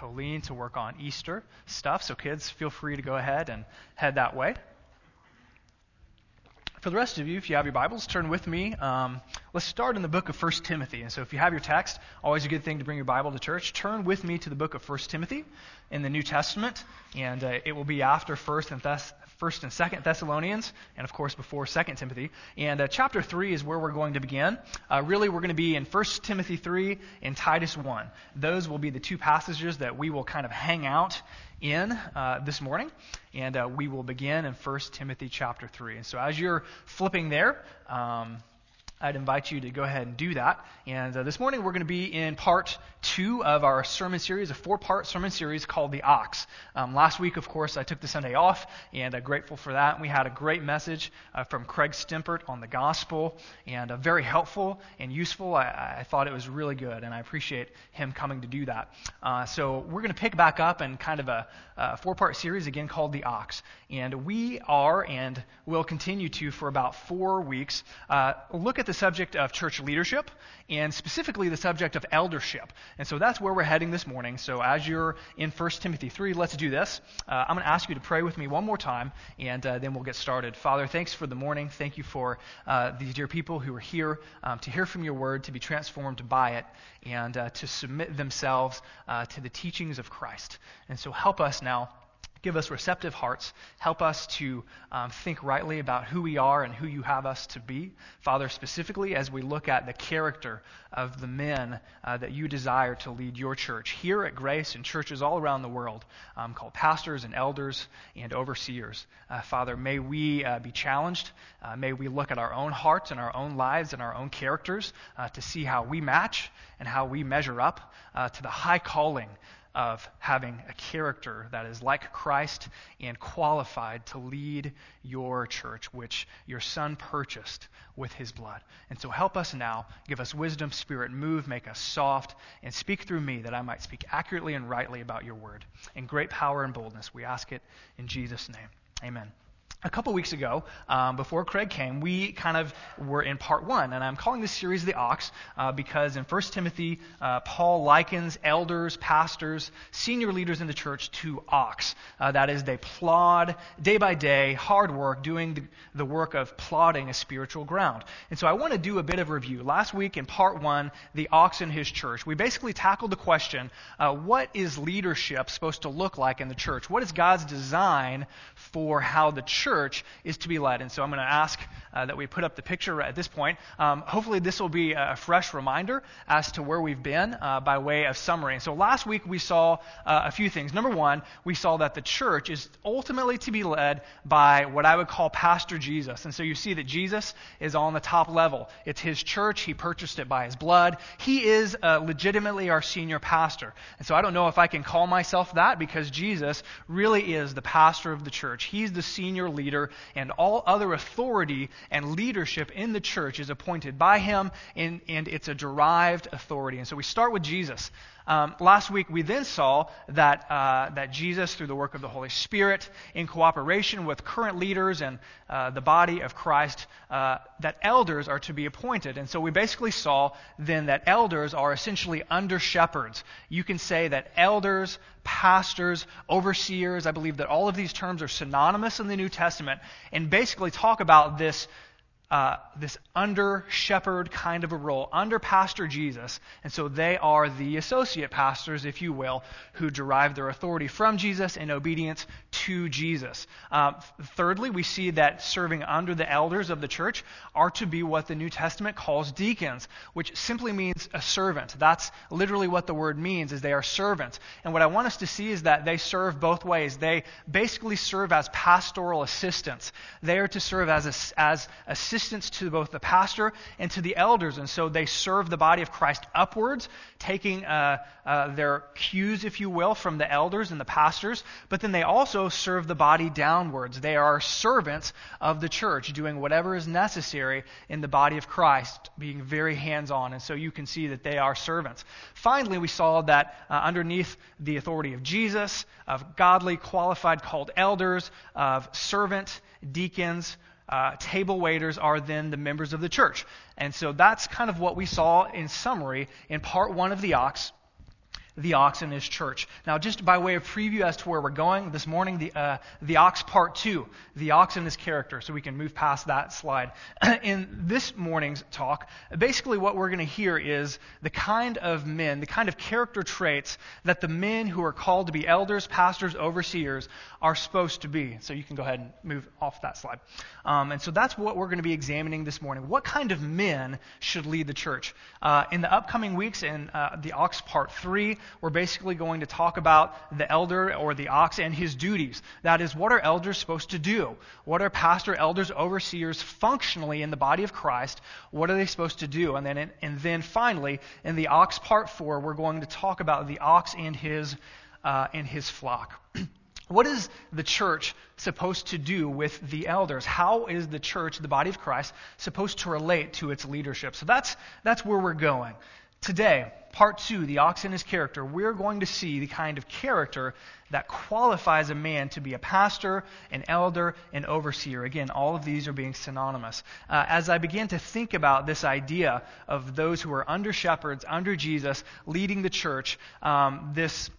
Colleen to work on Easter stuff. So, kids, feel free to go ahead and head that way. For the rest of you, if you have your Bibles, turn with me. Um, let's start in the book of 1 Timothy. And so, if you have your text, always a good thing to bring your Bible to church. Turn with me to the book of 1 Timothy in the New Testament, and uh, it will be after 1st and Thess- First and Second Thessalonians, and of course before Second Timothy. And uh, chapter three is where we're going to begin. Uh, really, we're going to be in First Timothy three and Titus one. Those will be the two passages that we will kind of hang out in uh, this morning, and uh, we will begin in First Timothy chapter three. And so, as you're flipping there. Um, I'd invite you to go ahead and do that. And uh, this morning we're going to be in part two of our sermon series, a four part sermon series called The Ox. Um, last week, of course, I took the Sunday off, and I'm grateful for that. We had a great message uh, from Craig Stempert on the gospel, and uh, very helpful and useful. I, I, thought it was really good, and I appreciate him coming to do that. Uh, so we're going to pick back up in kind of a, a four part series again called The Ox. And we are and will continue to, for about four weeks, uh, look at the subject of church leadership and specifically the subject of eldership. And so that's where we're heading this morning. So as you're in 1 Timothy 3, let's do this. Uh, I'm going to ask you to pray with me one more time, and uh, then we'll get started. Father, thanks for the morning. Thank you for uh, these dear people who are here um, to hear from your word, to be transformed by it, and uh, to submit themselves uh, to the teachings of Christ. And so help us now Give us receptive hearts. Help us to um, think rightly about who we are and who you have us to be. Father, specifically as we look at the character of the men uh, that you desire to lead your church here at Grace and churches all around the world um, called pastors and elders and overseers. Uh, Father, may we uh, be challenged. Uh, may we look at our own hearts and our own lives and our own characters uh, to see how we match and how we measure up uh, to the high calling of having a character that is like Christ and qualified to lead your church, which your Son purchased with his blood. And so help us now. Give us wisdom, spirit, move, make us soft, and speak through me that I might speak accurately and rightly about your word. In great power and boldness, we ask it in Jesus' name. Amen a couple weeks ago, um, before Craig came, we kind of were in part one, and I'm calling this series the Ox uh, because in 1 Timothy, uh, Paul likens elders, pastors, senior leaders in the church to ox. Uh, that is, they plod day by day, hard work, doing the, the work of plodding a spiritual ground. And so I want to do a bit of review. Last week in part one, the ox in his church, we basically tackled the question uh, what is leadership supposed to look like in the church? What is God's design for how the church church is to be led. And so I'm going to ask uh, that we put up the picture at this point. Um, hopefully, this will be a fresh reminder as to where we've been uh, by way of summary. So last week we saw uh, a few things. Number one, we saw that the church is ultimately to be led by what I would call Pastor Jesus. And so you see that Jesus is on the top level. It's his church. He purchased it by his blood. He is uh, legitimately our senior pastor. And so I don't know if I can call myself that because Jesus really is the pastor of the church. He's the senior leader leader, and all other authority and leadership in the church is appointed by him, and, and it's a derived authority. And so we start with Jesus. Um, last week, we then saw that, uh, that Jesus, through the work of the Holy Spirit, in cooperation with current leaders and uh, the body of Christ, uh, that elders are to be appointed. And so we basically saw then that elders are essentially under shepherds. You can say that elders, pastors, overseers, I believe that all of these terms are synonymous in the New Testament and basically talk about this uh, this under shepherd kind of a role, under Pastor Jesus. And so they are the associate pastors, if you will, who derive their authority from Jesus and obedience to Jesus. Uh, thirdly, we see that serving under the elders of the church are to be what the New Testament calls deacons, which simply means a servant. That's literally what the word means, is they are servants. And what I want us to see is that they serve both ways. They basically serve as pastoral assistants. They are to serve as, a, as assistants assistants to both the pastor and to the elders. And so they serve the body of Christ upwards, taking uh, uh, their cues, if you will, from the elders and the pastors. But then they also serve the body downwards. They are servants of the church, doing whatever is necessary in the body of Christ, being very hands on. And so you can see that they are servants. Finally, we saw that uh, underneath the authority of Jesus, of godly, qualified, called elders, of servant, deacons, uh, table waiters are then the members of the church. And so that's kind of what we saw in summary in part one of the ox the ox in his church. Now, just by way of preview as to where we're going this morning, the, uh, the ox part two, the ox and his character, so we can move past that slide. in this morning's talk, basically what we're going to hear is the kind of men, the kind of character traits that the men who are called to be elders, pastors, overseers are supposed to be. So you can go ahead and move off that slide. Um, and so that's what we're going to be examining this morning. What kind of men should lead the church? Uh, in the upcoming weeks, in uh, the ox part three, we're basically going to talk about the elder or the ox and his duties. That is, what are elders supposed to do? What are pastor, elders, overseers functionally in the body of Christ? What are they supposed to do? And then, and then finally, in the ox part four, we're going to talk about the ox and his uh, and his flock. What is the church supposed to do with the elders? How is the church, the body of Christ, supposed to relate to its leadership? So that's, that's where we're going. Today, part two, the ox and his character, we're going to see the kind of character that qualifies a man to be a pastor, an elder, an overseer. Again, all of these are being synonymous. Uh, as I began to think about this idea of those who are under shepherds, under Jesus, leading the church, um, this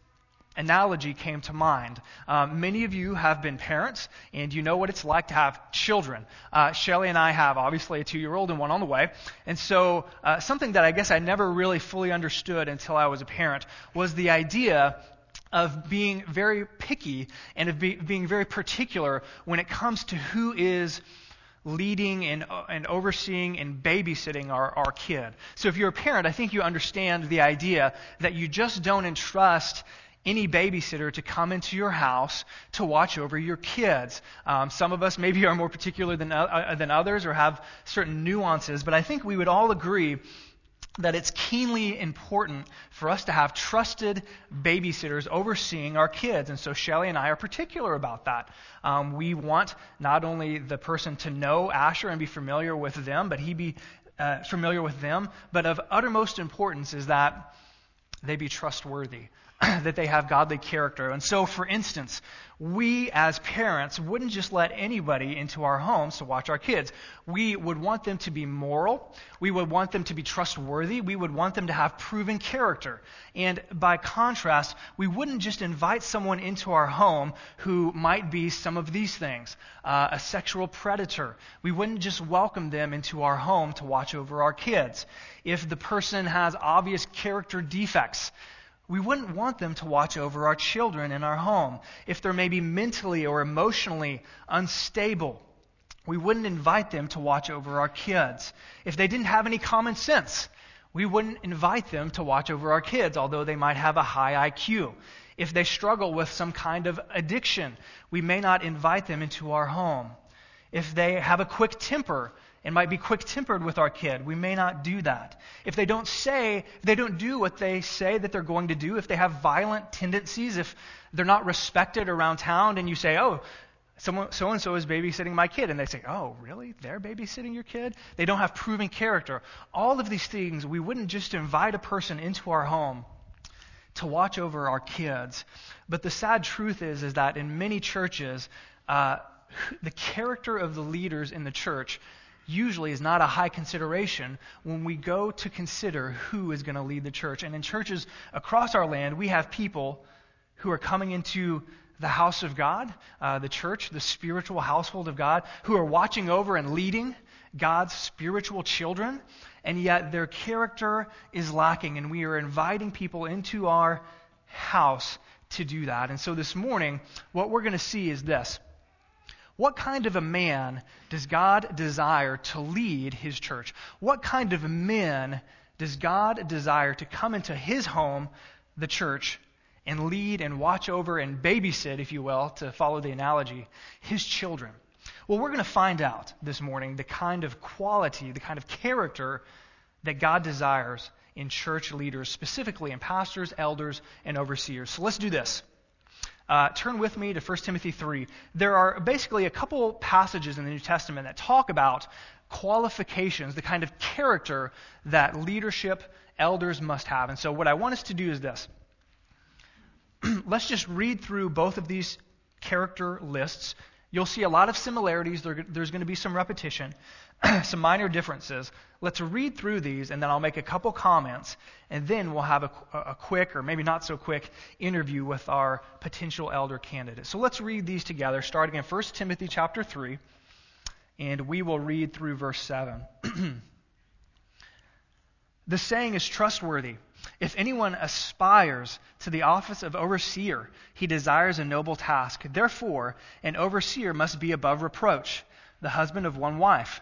analogy came to mind. Um, many of you have been parents, and you know what it's like to have children. Uh, Shelly and I have obviously a two year old and one on the way. And so, uh, something that I guess I never really fully understood until I was a parent was the idea of being very picky and of be, being very particular when it comes to who is leading and, uh, and overseeing and babysitting our, our kid. So if you're a parent, I think you understand the idea that you just don't entrust any babysitter to come into your house to watch over your kids. Um, some of us maybe are more particular than, uh, uh, than others or have certain nuances, but I think we would all agree that it's keenly important for us to have trusted babysitters overseeing our kids. And so Shelly and I are particular about that. Um, we want not only the person to know Asher and be familiar with them, but he be uh, familiar with them, but of uttermost importance is that they be trustworthy. that they have godly character. And so, for instance, we as parents wouldn't just let anybody into our homes to watch our kids. We would want them to be moral. We would want them to be trustworthy. We would want them to have proven character. And by contrast, we wouldn't just invite someone into our home who might be some of these things uh, a sexual predator. We wouldn't just welcome them into our home to watch over our kids. If the person has obvious character defects, we wouldn't want them to watch over our children in our home. If they're maybe mentally or emotionally unstable, we wouldn't invite them to watch over our kids. If they didn't have any common sense, we wouldn't invite them to watch over our kids, although they might have a high IQ. If they struggle with some kind of addiction, we may not invite them into our home. If they have a quick temper, and might be quick tempered with our kid. We may not do that. If they don't say, if they don't do what they say that they're going to do, if they have violent tendencies, if they're not respected around town, and you say, oh, so and so is babysitting my kid, and they say, oh, really? They're babysitting your kid? They don't have proven character. All of these things, we wouldn't just invite a person into our home to watch over our kids. But the sad truth is, is that in many churches, uh, the character of the leaders in the church usually is not a high consideration when we go to consider who is going to lead the church. And in churches across our land, we have people who are coming into the house of God, uh, the church, the spiritual household of God, who are watching over and leading God's spiritual children, and yet their character is lacking, and we are inviting people into our house to do that. And so this morning, what we're going to see is this. What kind of a man does God desire to lead his church? What kind of men does God desire to come into his home, the church, and lead and watch over and babysit, if you will, to follow the analogy, his children? Well, we're going to find out this morning the kind of quality, the kind of character that God desires in church leaders, specifically in pastors, elders, and overseers. So let's do this. Uh, turn with me to 1 Timothy 3. There are basically a couple passages in the New Testament that talk about qualifications, the kind of character that leadership elders must have. And so, what I want us to do is this. Let's just read through both of these character lists You'll see a lot of similarities. There, there's going to be some repetition, some minor differences. Let's read through these, and then I'll make a couple comments, and then we'll have a, a quick, or maybe not so quick, interview with our potential elder candidate. So let's read these together, starting in 1 Timothy chapter 3, and we will read through verse 7. the saying is trustworthy. If anyone aspires to the office of overseer, he desires a noble task. Therefore, an overseer must be above reproach, the husband of one wife,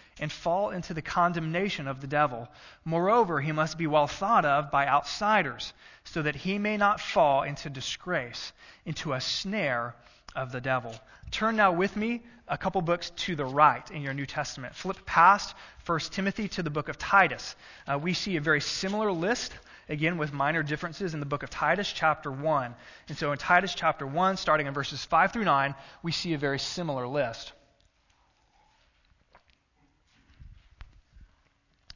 and fall into the condemnation of the devil. Moreover, he must be well thought of by outsiders, so that he may not fall into disgrace, into a snare of the devil. Turn now with me a couple books to the right in your New Testament. Flip past 1 Timothy to the book of Titus. Uh, we see a very similar list, again, with minor differences in the book of Titus, chapter 1. And so in Titus, chapter 1, starting in verses 5 through 9, we see a very similar list.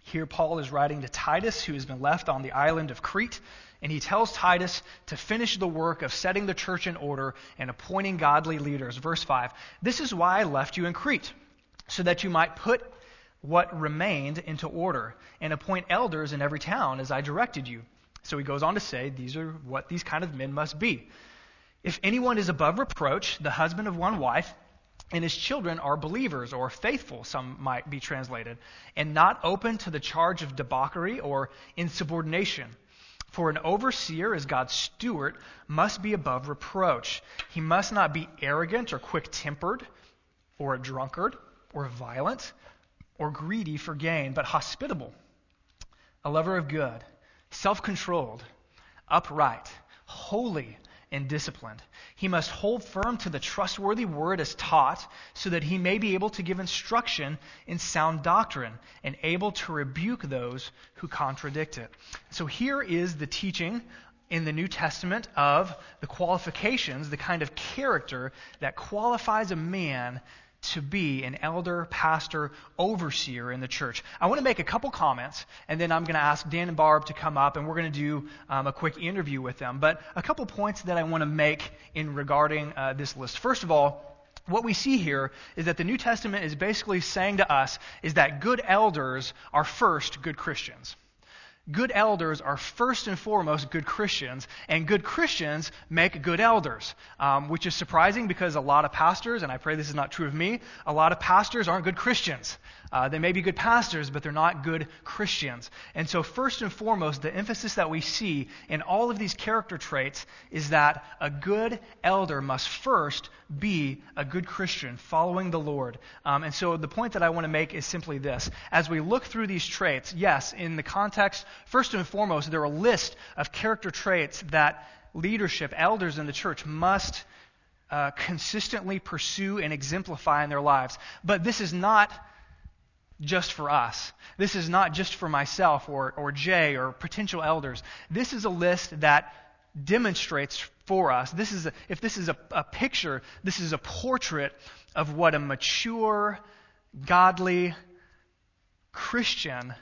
Here, Paul is writing to Titus, who has been left on the island of Crete, and he tells Titus to finish the work of setting the church in order and appointing godly leaders. Verse 5 This is why I left you in Crete, so that you might put what remained into order and appoint elders in every town as I directed you. So he goes on to say, These are what these kind of men must be. If anyone is above reproach, the husband of one wife, and his children are believers or faithful, some might be translated, and not open to the charge of debauchery or insubordination. For an overseer, as God's steward, must be above reproach. He must not be arrogant or quick tempered, or a drunkard, or violent, or greedy for gain, but hospitable, a lover of good, self controlled, upright, holy, and disciplined. He must hold firm to the trustworthy word as taught, so that he may be able to give instruction in sound doctrine and able to rebuke those who contradict it. So here is the teaching in the New Testament of the qualifications, the kind of character that qualifies a man to be an elder, pastor, overseer in the church. I want to make a couple comments, and then I'm going to ask Dan and Barb to come up, and we're going to do um, a quick interview with them. But a couple points that I want to make in regarding uh, this list. First of all, what we see here is that the New Testament is basically saying to us is that good elders are first good Christians good elders are first and foremost good Christians, and good Christians make good elders, um, which is surprising because a lot of pastors, and I pray this is not true of me, a lot of pastors aren't good Christians. Uh, they may be good pastors, but they're not good Christians. And so, first and foremost, the emphasis that we see in all of these character traits is that a good elder must first be a good Christian, following the Lord. Um, and so, the point that I want to make is simply this. As we look through these traits, yes, in the context, first and foremost, there are a list of character traits that leadership, elders in the church must. Uh, consistently pursue and exemplify in their lives. But this is not just for us. This is not just for myself or, or Jay or potential elders. This is a list that demonstrates for us. This is a, if this is a, a picture, this is a portrait of what a mature, godly Christian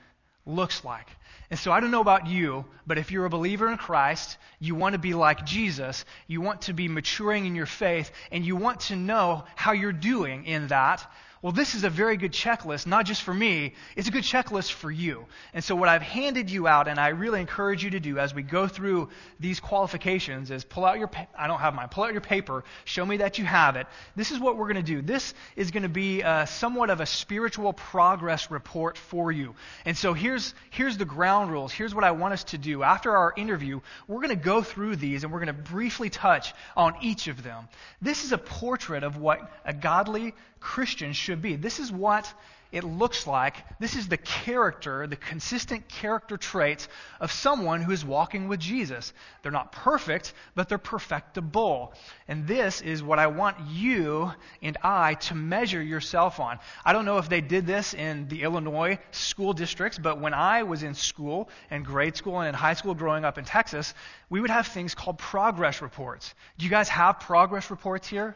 looks like. And so I don't know about you, but if you're a believer in Christ, you want to be like Jesus, you want to be maturing in your faith, and you want to know how you're doing in that well, this is a very good checklist, not just for me, it's a good checklist for you. And so, what I've handed you out, and I really encourage you to do as we go through these qualifications, is pull out your, pa- I don't have mine, pull out your paper, show me that you have it. This is what we're going to do. This is going to be uh, somewhat of a spiritual progress report for you. And so, here's, here's the ground rules. Here's what I want us to do. After our interview, we're going to go through these and we're going to briefly touch on each of them. This is a portrait of what a godly Christian should be. This is what it looks like. This is the character, the consistent character traits of someone who is walking with Jesus. They're not perfect, but they're perfectible. And this is what I want you and I to measure yourself on. I don't know if they did this in the Illinois school districts, but when I was in school, in grade school and in high school growing up in Texas, we would have things called progress reports. Do you guys have progress reports here?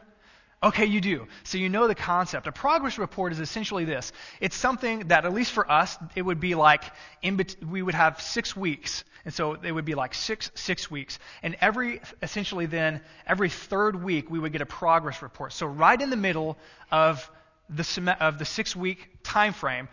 Okay, you do. So you know the concept. A progress report is essentially this. It's something that, at least for us, it would be like bet- we would have six weeks, and so it would be like six six weeks. And every essentially then every third week we would get a progress report. So right in the middle of the sem- of the six week time frame,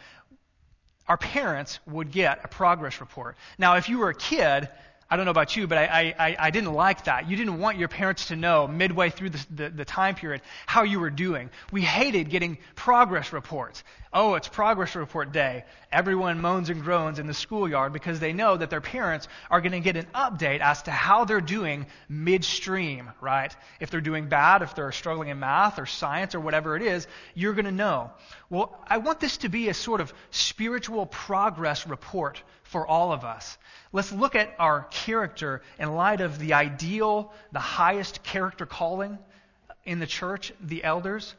our parents would get a progress report. Now, if you were a kid, I don't know about you, but I, I, I didn't like that. You didn't want your parents to know midway through the, the, the, time period how you were doing. We hated getting progress reports. Oh, it's progress report day. Everyone moans and groans in the schoolyard because they know that their parents are going to get an update as to how they're doing midstream, right? If they're doing bad, if they're struggling in math or science or whatever it is, you're going to know. Well, I want this to be a sort of spiritual progress report for all of us. Let's look at our character in light of the ideal, the highest character calling in the church, the elders,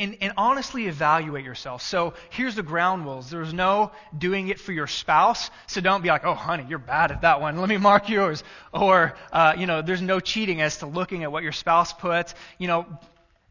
and, and, honestly evaluate yourself. So here's the ground rules. There's no doing it for your spouse. So don't be like, oh, honey, you're bad at that one. Let me mark yours. Or, uh, you know, there's no cheating as to looking at what your spouse puts. You know,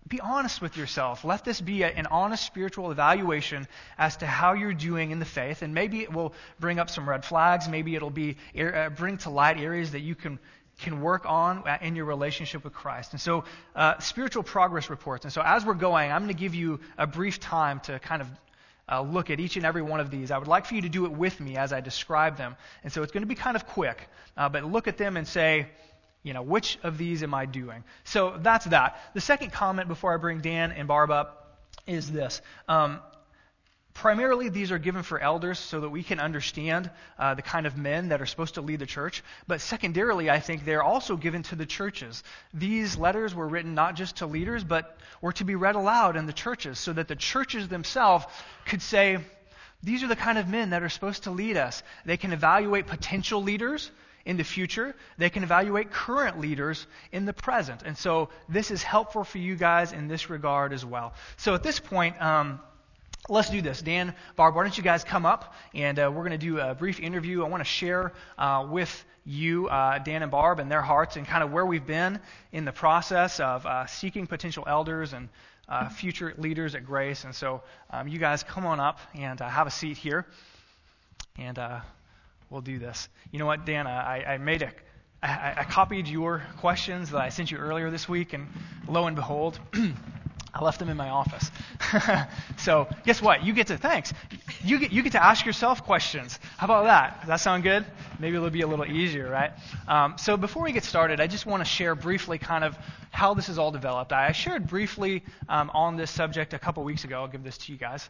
be honest with yourself. Let this be a, an honest spiritual evaluation as to how you're doing in the faith. And maybe it will bring up some red flags. Maybe it'll be uh, bring to light areas that you can can work on in your relationship with Christ. And so, uh, spiritual progress reports. And so, as we're going, I'm going to give you a brief time to kind of uh, look at each and every one of these. I would like for you to do it with me as I describe them. And so, it's going to be kind of quick, uh, but look at them and say, you know, which of these am I doing? So that's that. The second comment before I bring Dan and Barb up is this. Um, primarily, these are given for elders so that we can understand uh, the kind of men that are supposed to lead the church. But secondarily, I think they're also given to the churches. These letters were written not just to leaders, but were to be read aloud in the churches so that the churches themselves could say, these are the kind of men that are supposed to lead us. They can evaluate potential leaders in the future. They can evaluate current leaders in the present. And so this is helpful for you guys in this regard as well. So at this point, um, Let's do this. Dan, Barb, why don't you guys come up and uh, we're going to do a brief interview. I want to share uh, with you, uh, Dan and Barb, and their hearts and kind of where we've been in the process of uh, seeking potential elders and uh, future leaders at Grace. And so um, you guys come on up and uh, have a seat here. And we'll do this. You know what, Dan? I, I made a, I, I copied your questions that I sent you earlier this week, and lo and behold, I left them in my office. so guess what? You get to thanks. You get you get to ask yourself questions. How about that? Does that sound good? Maybe it'll be a little easier, right? Um, so before we get started, I just want to share briefly kind of how this is all developed. I shared briefly um, on this subject a couple weeks ago. I'll give this to you guys.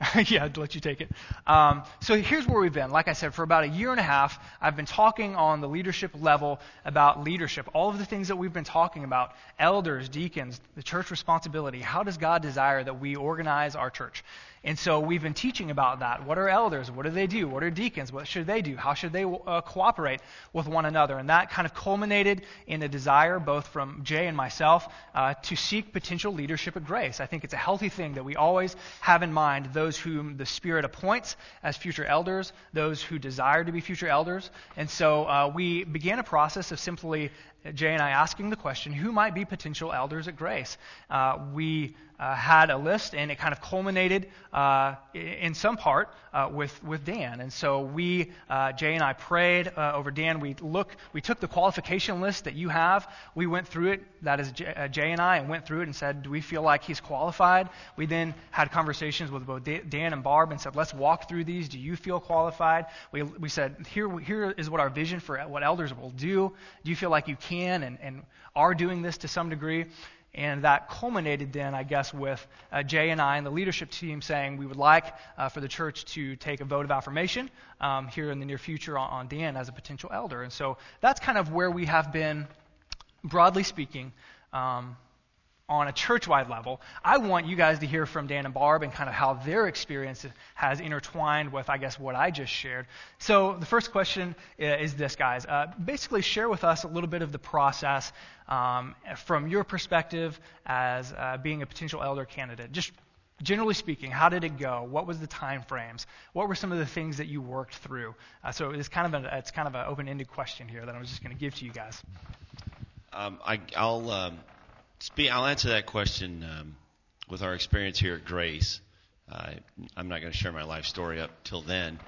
yeah, I'd let you take it. Um, so here's where we've been. Like I said, for about a year and a half, I've been talking on the leadership level about leadership. All of the things that we've been talking about elders, deacons, the church responsibility. How does God desire that we organize our church? And so we've been teaching about that. What are elders? What do they do? What are deacons? What should they do? How should they uh, cooperate with one another? And that kind of culminated in a desire, both from Jay and myself, uh, to seek potential leadership at Grace. I think it's a healthy thing that we always have in mind those whom the Spirit appoints as future elders, those who desire to be future elders. And so uh, we began a process of simply Jay and I asking the question who might be potential elders at Grace? Uh, we uh, had a list, and it kind of culminated uh, in some part uh, with with Dan. And so we, uh, Jay and I, prayed uh, over Dan. We look, we took the qualification list that you have. We went through it. That is Jay, Jay and I, and went through it and said, do we feel like he's qualified? We then had conversations with both Dan and Barb and said, let's walk through these. Do you feel qualified? We we said, here here is what our vision for what elders will do. Do you feel like you can and and are doing this to some degree? And that culminated then, I guess, with uh, Jay and I and the leadership team saying we would like uh, for the church to take a vote of affirmation um, here in the near future on, on, Dan as a potential elder. And so that's kind of where we have been, broadly speaking, um, on a church wide level, I want you guys to hear from Dan and Barb and kind of how their experience has intertwined with, I guess, what I just shared. So, the first question is this, guys. Uh, basically, share with us a little bit of the process um, from your perspective as uh, being a potential elder candidate. Just generally speaking, how did it go? What was the time frames? What were some of the things that you worked through? Uh, so, it's kind of a, it's kind of an open ended question here that I was just going to give to you guys. Um, I, will um, I'll answer that question um, with our experience here at Grace. Uh, I'm not going to share my life story up till then.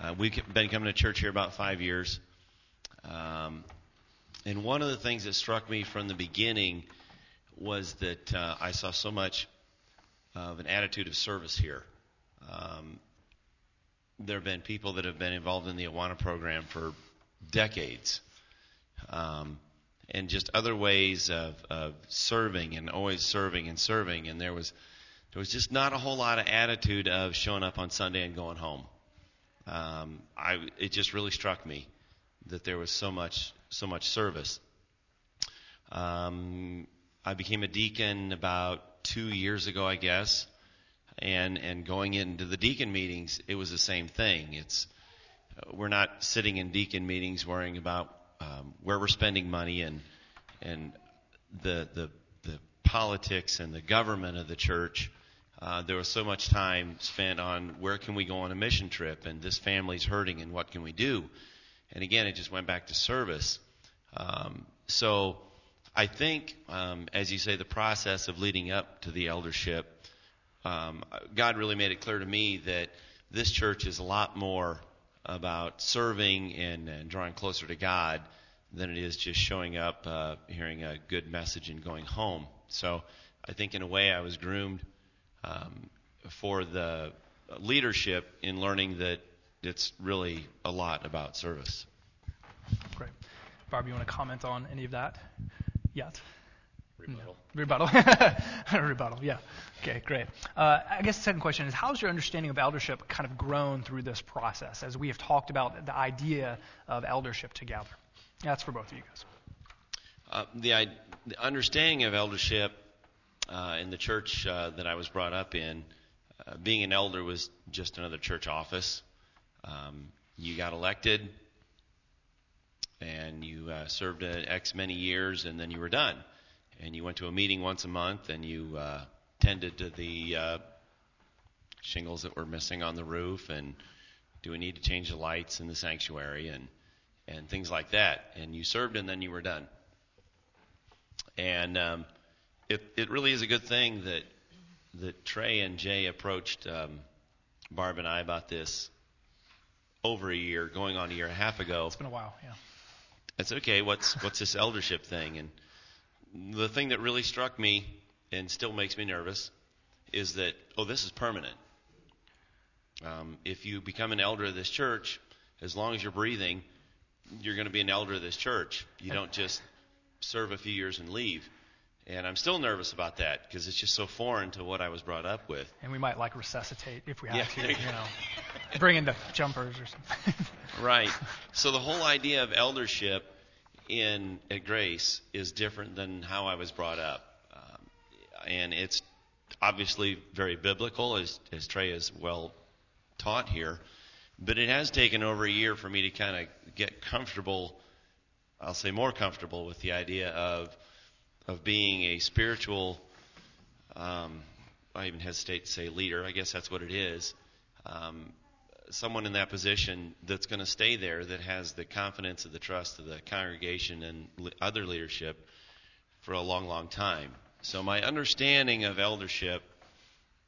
Uh, we've been coming to church here about five years. Um, and one of the things that struck me from the beginning was that uh, I saw so much of an attitude of service here. Um, there have been people that have been involved in the Awana program for decades. Um, and just other ways of, of serving and always serving and serving. And there was there was just not a whole lot of attitude of showing up on Sunday and going home. Um, I it just really struck me that there was so much so much service. Um, I became a deacon about two years ago, I guess, and and going into the deacon meetings, it was the same thing. It's we're not sitting in deacon meetings worrying about um, where we're spending money and and the the the politics and the government of the church. Uh, there was so much time spent on where can we go on a mission trip and this family's hurting and what can we do. And again, it just went back to service. Um, so I think, um, as you say, the process of leading up to the eldership, um, God really made it clear to me that this church is a lot more about serving and, and drawing closer to God than it is just showing up, uh, hearing a good message, and going home. So I think, in a way, I was groomed um, for the leadership in learning that it's really a lot about service. Great. Barb, you want to comment on any of that yet? Rebuttal. Rebuttal. Rebuttal, yeah. Okay, great. Uh, I guess the second question is how's your understanding of eldership kind of grown through this process as we have talked about the idea of eldership together? That's for both of you guys. Uh, the, the, understanding of eldership uh, in the church uh, that I was brought up in, uh, being an elder was just another church office. Um, you got elected, and you uh, served an X many years, and then you were done and you went to a meeting once a month and you uh, tended to the uh, shingles that were missing on the roof and do we need to change the lights in the sanctuary and and things like that and you served and then you were done and um, it it really is a good thing that that Trey and Jay approached um, Barb and I about this over a year, going on a year and a half ago. It's been a while, yeah. It's okay. What's what's this eldership thing? And the thing that really struck me and still makes me nervous is that, oh, this is permanent. Um, if you become an elder of this church, as long as you're breathing, you're going to be an elder of this church. You don't just serve a few years and leave. And I'm still nervous about that because it's just so foreign to what I was brought up with. And we might like resuscitate if we have yeah. to, you know, bring in the jumpers or something. right. So the whole idea of eldership in at Grace is different than how I was brought up, um, and it's obviously very biblical, as as Trey is well taught here. But it has taken over a year for me to kind of get comfortable. I'll say more comfortable with the idea of of being a spiritual. Um, I even hesitate to say leader. I guess that's what it is. Um, someone in that position that's going to stay there that has the confidence and the trust of the congregation and other leadership for a long, long time. So my understanding of eldership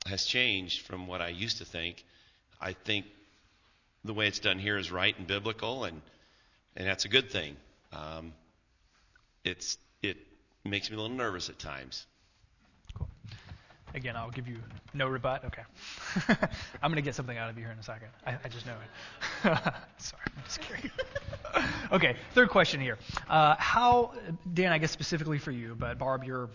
has changed from what I used to think. I think the way it's done here is right and biblical, and and that's a good thing. Um, it's it makes me a little nervous at times. Again, I'll give you no rebut. Okay. I'm going to get something out of you here in a second. I, I just know it. Sorry, I'm just kidding. okay, third question here. Uh, how, Dan, I guess specifically for you, but Barb, your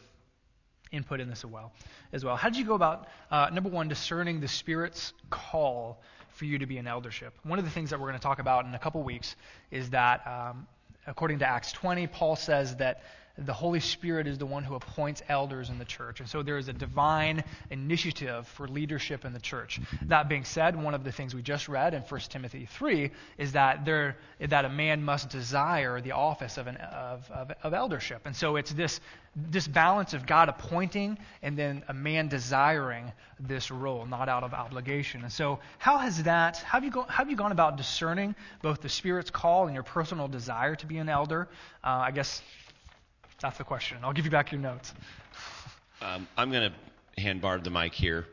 input in this as well. As well. How did you go about, uh, number one, discerning the Spirit's call for you to be an eldership? One of the things that we're going to talk about in a couple weeks is that, um, according to Acts 20, Paul says that the Holy Spirit is the one who appoints elders in the church. And so there is a divine initiative for leadership in the church. That being said, one of the things we just read in 1 Timothy 3 is that, there, that a man must desire the office of, an, of, of, of eldership. And so it's this, this balance of God appointing and then a man desiring this role, not out of obligation. And so, how has that, how have you, go, how have you gone about discerning both the Spirit's call and your personal desire to be an elder? Uh, I guess that's the question. I'll give you back your notes. Um, I'm going to hand Barb the mic here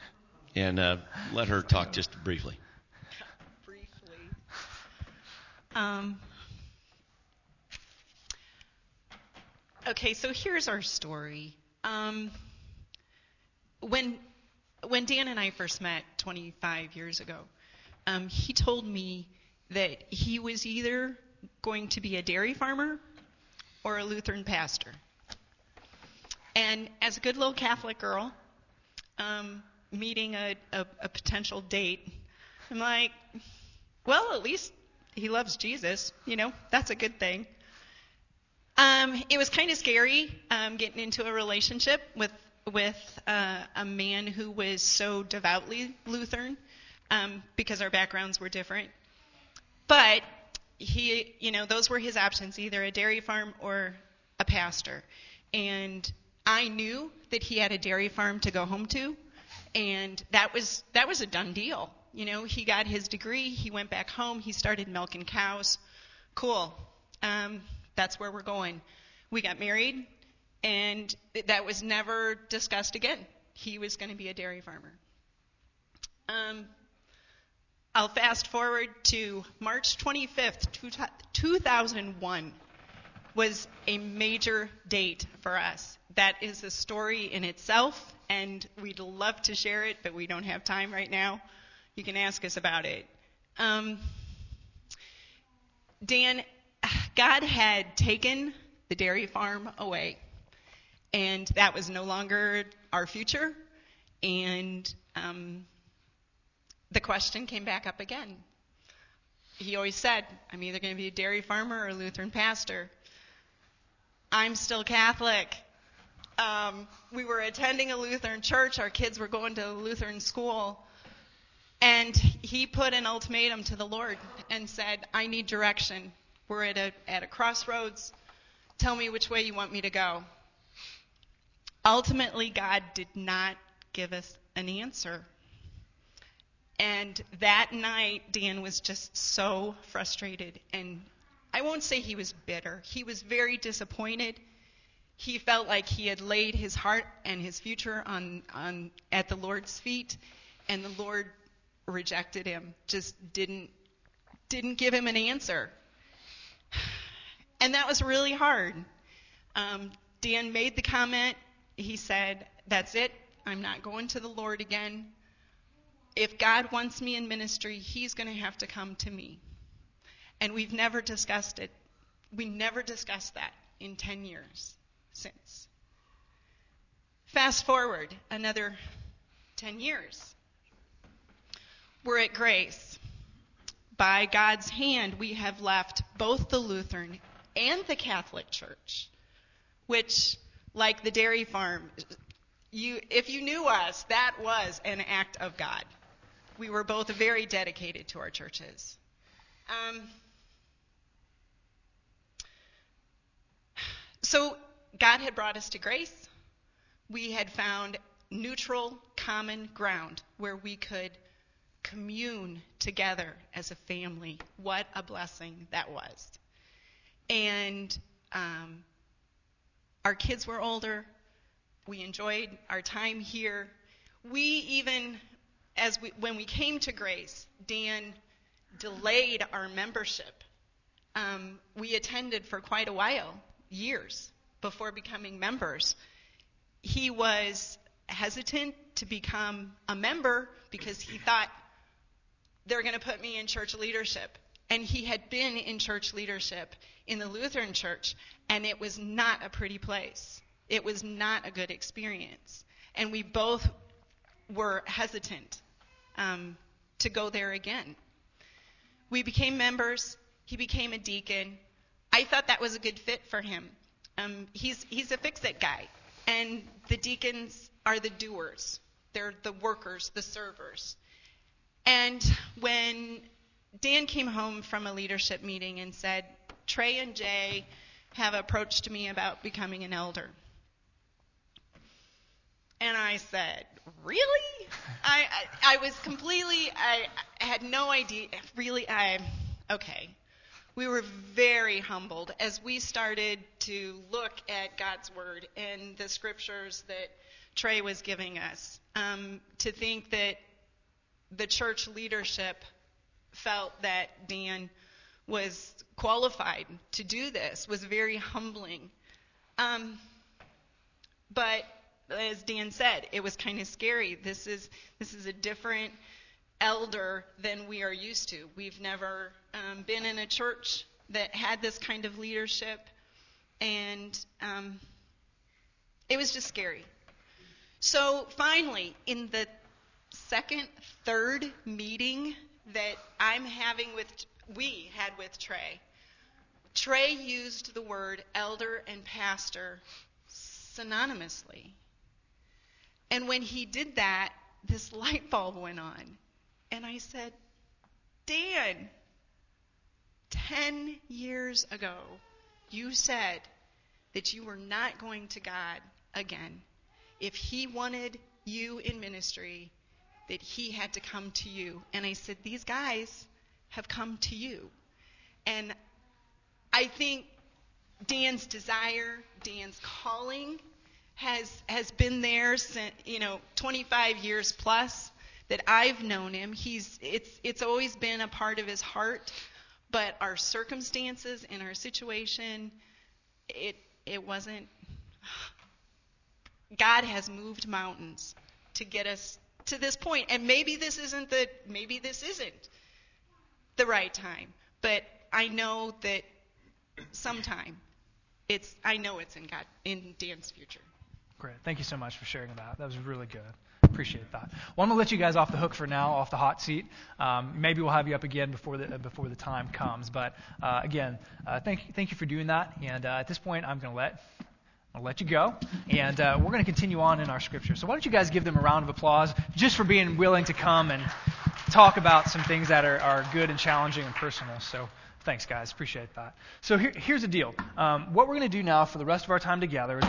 and uh, let her talk just briefly. briefly. Um, okay, so here's our story. Um, when when Dan and I first met 25 years ago, um, he told me that he was either going to be a dairy farmer or a Lutheran pastor. And as a good little Catholic girl, um, meeting a, a, a potential date, I'm like, well, at least he loves Jesus. You know, that's a good thing. Um, it was kind of scary um, getting into a relationship with with uh, a man who was so devoutly Lutheran um, because our backgrounds were different. But he, you know, those were his options, either a dairy farm or a pastor. And I knew that he had a dairy farm to go home to, and that was that was a done deal. You know, he got his degree, he went back home, he started milking cows. Cool. Um, that's where we're going. We got married, and that was never discussed again. He was going to be a dairy farmer. Um, I'll fast forward to March 25th, 2001 was a major date for us. That is a story in itself, and we'd love to share it, but we don't have time right now. You can ask us about it. Um, Dan, God had taken the dairy farm away, and that was no longer our future. And um, the question came back up again. He always said, I'm either going to be a dairy farmer or a Lutheran pastor. I'm still Catholic. Um, we were attending a Lutheran church. Our kids were going to a Lutheran school. And he put an ultimatum to the Lord and said, I need direction. We're at a, at a crossroads. Tell me which way you want me to go. Ultimately, God did not give us an answer. And that night, Dan was just so frustrated. And I won't say he was bitter, he was very disappointed. He felt like he had laid his heart and his future on, on at the Lord's feet, and the Lord rejected him, just didn't didn't give him an answer. And that was really hard. Um, Dan made the comment. He said, That's it. I'm not going to the Lord again if God wants me in ministry, He's going to have to come to me. And we've never discussed it. We never discussed that in 10 years since. Fast forward another 10 years. We're at Grace. By God's hand, we have left both the Lutheran and the Catholic Church, which, like the dairy farm, you, if you knew us, that was an act of God we were both very dedicated to our churches. Um, so God had brought us to grace. We had found neutral, common ground where we could commune together as a family. What a blessing that was. And um, our kids were older. We enjoyed our time here. We even as we, when we came to Grace, Dan delayed our membership. Um, we attended for quite a while, years, before becoming members. He was hesitant to become a member because he thought they're going to put me in church leadership. And he had been in church leadership in the Lutheran church, and it was not a pretty place. It was not a good experience. And we both were hesitant um, to go there again. We became members. He became a deacon. I thought that was a good fit for him. Um, he's he's a fix-it guy, and the deacons are the doers. They're the workers, the servers. And when Dan came home from a leadership meeting and said, Trey and Jay have approached me about becoming an elder. And I said, Really? I, I, I was completely, I, I had no idea. Really, I, okay. We were very humbled as we started to look at God's Word and the scriptures that Trey was giving us. Um, to think that the church leadership felt that Dan was qualified to do this was very humbling. Um, but as Dan said, it was kind of scary. This is this is a different elder than we are used to. We've never um, been in a church that had this kind of leadership, and um, it was just scary. So finally, in the second, third meeting that I'm having with, we had with Trey, Trey used the word elder and pastor synonymously. And when he did that, this light bulb went on. And I said, Dan, 10 years ago, you said that you were not going to God again. If he wanted you in ministry, that he had to come to you. And I said, These guys have come to you. And I think Dan's desire, Dan's calling has has been there since you know 25 years plus that I've known him. He's it's it's always been a part of his heart, but our circumstances and our situation it it wasn't God has moved mountains to get us to this point. And maybe this isn't the maybe this isn't the right time. But I know that sometime it's I know it's in God in Dan's future. Great. Thank you so much for sharing that. That was really good. Appreciate that. Well, I'm gonna let you guys off the hook for now, off the hot seat. Um, maybe we'll have you up again before the before the time comes. But uh, again, uh, thank thank you for doing that. And uh, at this point, I'm gonna let I'll let you go. And uh, we're going to continue on in our scripture. So why don't you guys give them a round of applause just for being willing to come and talk about some things that are, are good and challenging and personal. So thanks, guys. Appreciate that. So here, here's the deal. Um, what we're going to do now for the rest of our time together is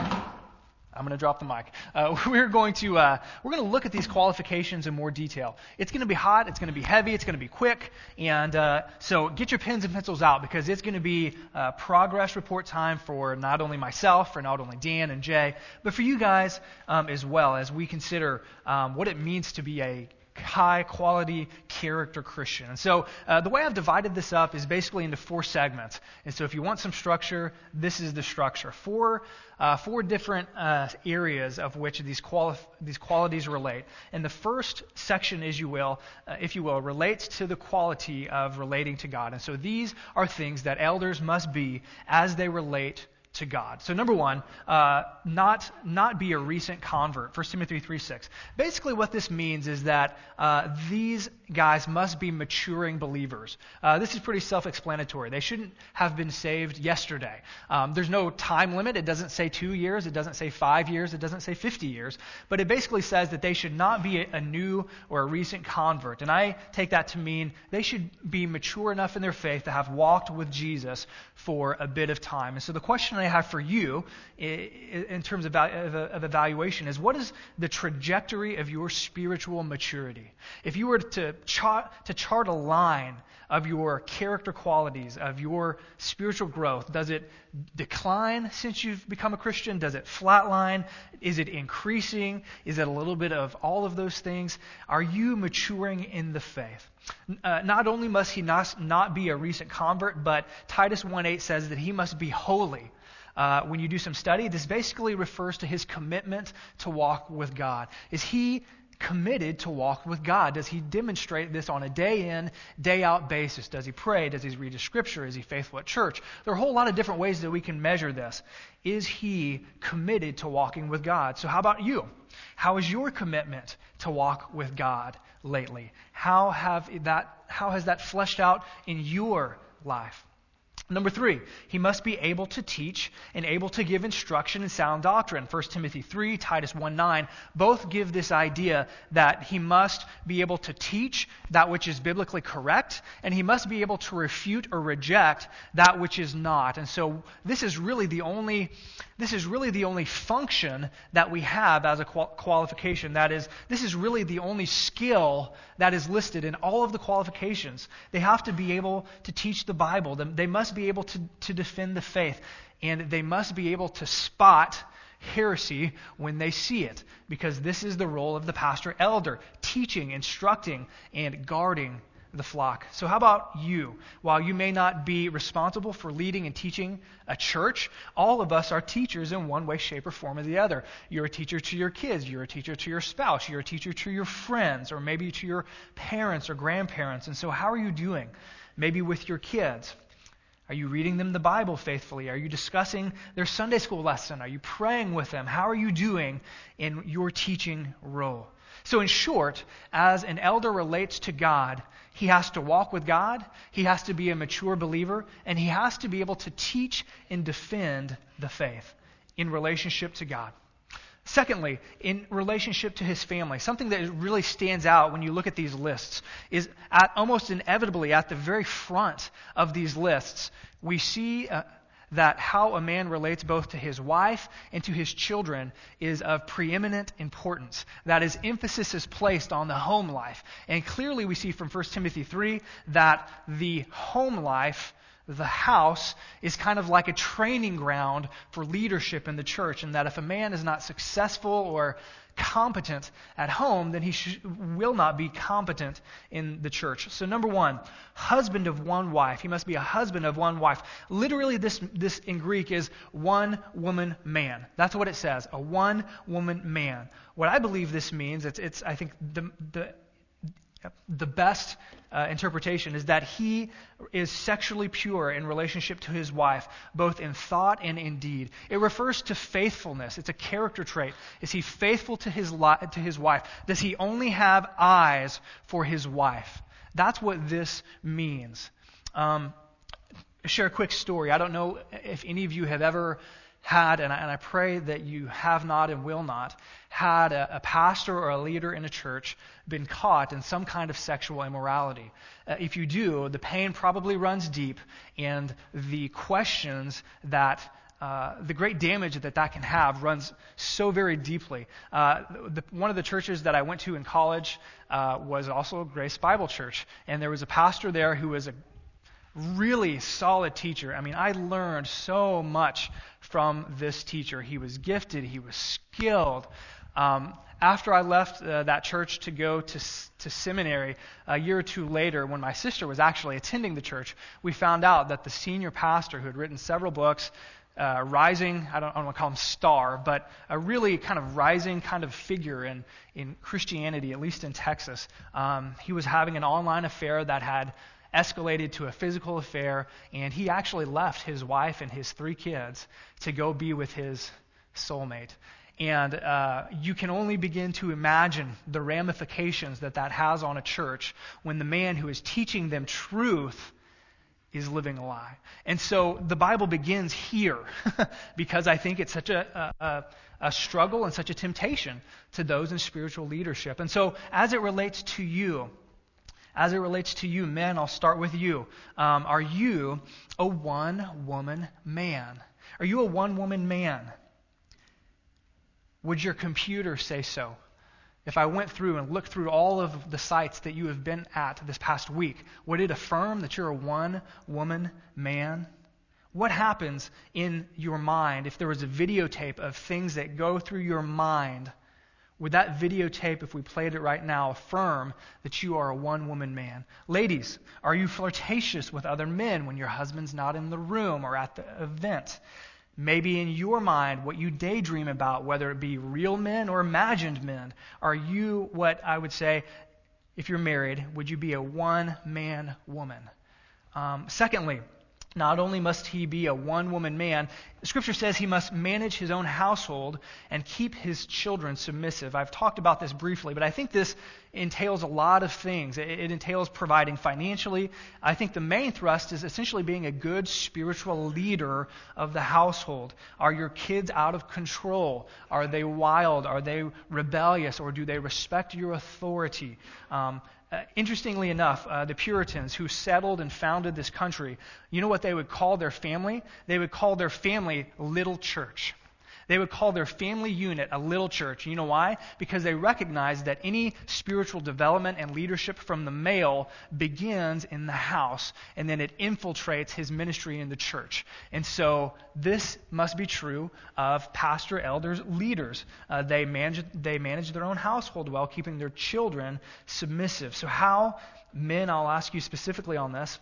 I'm going to drop the mic. Uh, we're going to uh, we're going to look at these qualifications in more detail. It's going to be hot. It's going to be heavy. It's going to be quick. And uh, so get your pens and pencils out because it's going to be uh, progress report time for not only myself, for not only Dan and Jay, but for you guys um, as well as we consider um, what it means to be a high quality character Christian. And so uh, the way I've divided this up is basically into four segments. And so if you want some structure, this is the structure. Four, uh, four different uh, areas of which these, quali- these qualities relate. And the first section, as you will, uh, if you will, relates to the quality of relating to God. And so these are things that elders must be as they relate to God. So number one, uh, not not be a recent convert. 1 Timothy 3:6. Basically, what this means is that uh, these guys must be maturing believers. Uh, this is pretty self-explanatory. They shouldn't have been saved yesterday. Um, there's no time limit. It doesn't say two years. It doesn't say five years. It doesn't say 50 years. But it basically says that they should not be a, a new or a recent convert. And I take that to mean they should be mature enough in their faith to have walked with Jesus for a bit of time. And so the question I have for you in terms of, of evaluation is what is the trajectory of your spiritual maturity? If you were to chart, to chart a line of your character qualities, of your spiritual growth, does it decline since you've become a Christian? Does it flatline? Is it increasing? Is it a little bit of all of those things? Are you maturing in the faith? Uh, not only must he not, not be a recent convert, but Titus 1.8 says that he must be holy uh, when you do some study, this basically refers to his commitment to walk with God. Is he committed to walk with God? Does he demonstrate this on a day in, day out basis? Does he pray? Does he read his scripture? Is he faithful at church? There are a whole lot of different ways that we can measure this. Is he committed to walking with God? So, how about you? How is your commitment to walk with God lately? How, have that, how has that fleshed out in your life? Number three, he must be able to teach and able to give instruction in sound doctrine. 1 Timothy 3, Titus 1 9, both give this idea that he must be able to teach that which is biblically correct, and he must be able to refute or reject that which is not. And so this is really the only, this is really the only function that we have as a qualification. That is, this is really the only skill that is listed in all of the qualifications. They have to be able to teach the Bible. They must be be able to, to defend the faith, and they must be able to spot heresy when they see it, because this is the role of the pastor elder teaching, instructing, and guarding the flock. So, how about you? While you may not be responsible for leading and teaching a church, all of us are teachers in one way, shape, or form or the other. You're a teacher to your kids, you're a teacher to your spouse, you're a teacher to your friends, or maybe to your parents or grandparents. And so, how are you doing? Maybe with your kids. Are you reading them the Bible faithfully? Are you discussing their Sunday school lesson? Are you praying with them? How are you doing in your teaching role? So, in short, as an elder relates to God, he has to walk with God, he has to be a mature believer, and he has to be able to teach and defend the faith in relationship to God. Secondly, in relationship to his family, something that really stands out when you look at these lists is at, almost inevitably at the very front of these lists, we see uh, that how a man relates both to his wife and to his children is of preeminent importance. That is, emphasis is placed on the home life. And clearly, we see from 1 Timothy 3 that the home life the house is kind of like a training ground for leadership in the church, and that if a man is not successful or competent at home, then he sh- will not be competent in the church. So, number one, husband of one wife. He must be a husband of one wife. Literally, this, this in Greek is one woman man. That's what it says a one woman man. What I believe this means, it's, it's I think, the, the the best uh, interpretation is that he is sexually pure in relationship to his wife, both in thought and in deed. It refers to faithfulness. It's a character trait. Is he faithful to his, li- to his wife? Does he only have eyes for his wife? That's what this means. Um, share a quick story. I don't know if any of you have ever had, and I, and I pray that you have not and will not, had a, a, pastor or a leader in a church been caught in some kind of sexual immorality. Uh, if you do, the pain probably runs deep, and the questions that uh, the great damage that that can have runs so very deeply. Uh, the, one of the churches that I went to in college uh, was also Grace Bible Church, and there was a pastor there who was a really solid teacher. I mean, I learned so much from this teacher. He was gifted, he was skilled. Um, after I left uh, that church to go to, to seminary, a year or two later, when my sister was actually attending the church, we found out that the senior pastor, who had written several books, uh, rising, I don't, I don't want to call him star, but a really kind of rising kind of figure in, in Christianity, at least in Texas. Um, he was having an online affair that had escalated to a physical affair, and he actually left his wife and his three kids to go be with his soulmate. And uh, you can only begin to imagine the ramifications that that has on a church when the man who is teaching them truth is living a lie. And so the Bible begins here because I think it's such a, a, a, struggle and such a temptation to those in spiritual leadership. And so as it relates to you, as it relates to you, men, I'll start with you. Um, are you a one woman man? Are you a one woman man? Would your computer say so? If I went through and looked through all of the sites that you have been at this past week, would it affirm that you're a one woman man? What happens in your mind if there was a videotape of things that go through your mind would that videotape, if we played it right now, affirm that you are a one woman man? Ladies, are you flirtatious with other men when your husband's not in the room or at the event? Maybe in your mind, what you daydream about, whether it be real men or imagined men, are you what I would say, if you're married, would you be a one man woman? Um, secondly, not only must he be a one woman man, scripture says he must manage his own household and keep his children submissive. I've talked about this briefly, but I think this entails a lot of things. It, it, entails providing financially. I think the main thrust is essentially being a good spiritual leader of the household. Are your kids out of control? Are they wild? Are they rebellious? Or do they respect your authority? Um, uh, interestingly enough, uh, the Puritans who settled and founded this country, you know what they would call their family? They would call their family little church. They would call their family unit a little church. You know why? Because they recognized that any spiritual development and leadership from the male begins in the house, and then it infiltrates his ministry in the church. And so this must be true of pastor, elders, leaders. Uh, they, manage, they manage their own household well, keeping their children submissive. So, how, men, I'll ask you specifically on this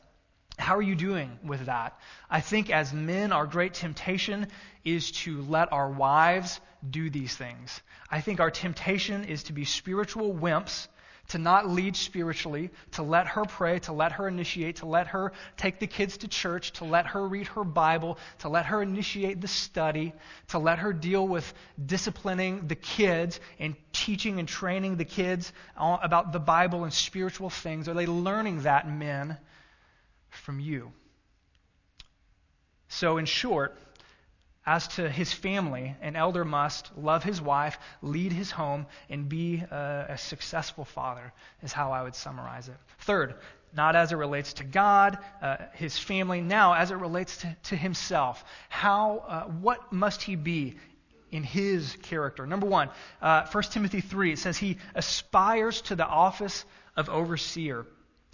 how are you doing with that? I think as men, our great temptation is to let our wives do these things. I think our temptation is to be spiritual wimps, to not lead spiritually, to let her pray, to let her initiate, to let her take the kids to church, to let her read her Bible, to let her initiate the study, to let her deal with disciplining the kids and teaching and training the kids about the Bible and spiritual things. Are they learning that, men? From you. So, in short, as to his family, an elder must love his wife, lead his home, and be a, a, successful father, is how I would summarize it. Third, not as it relates to God, uh, his family, now as it relates to, to himself. How, uh, what must he be in his character? Number one, uh, 1 Timothy 3, it says he aspires to the office of overseer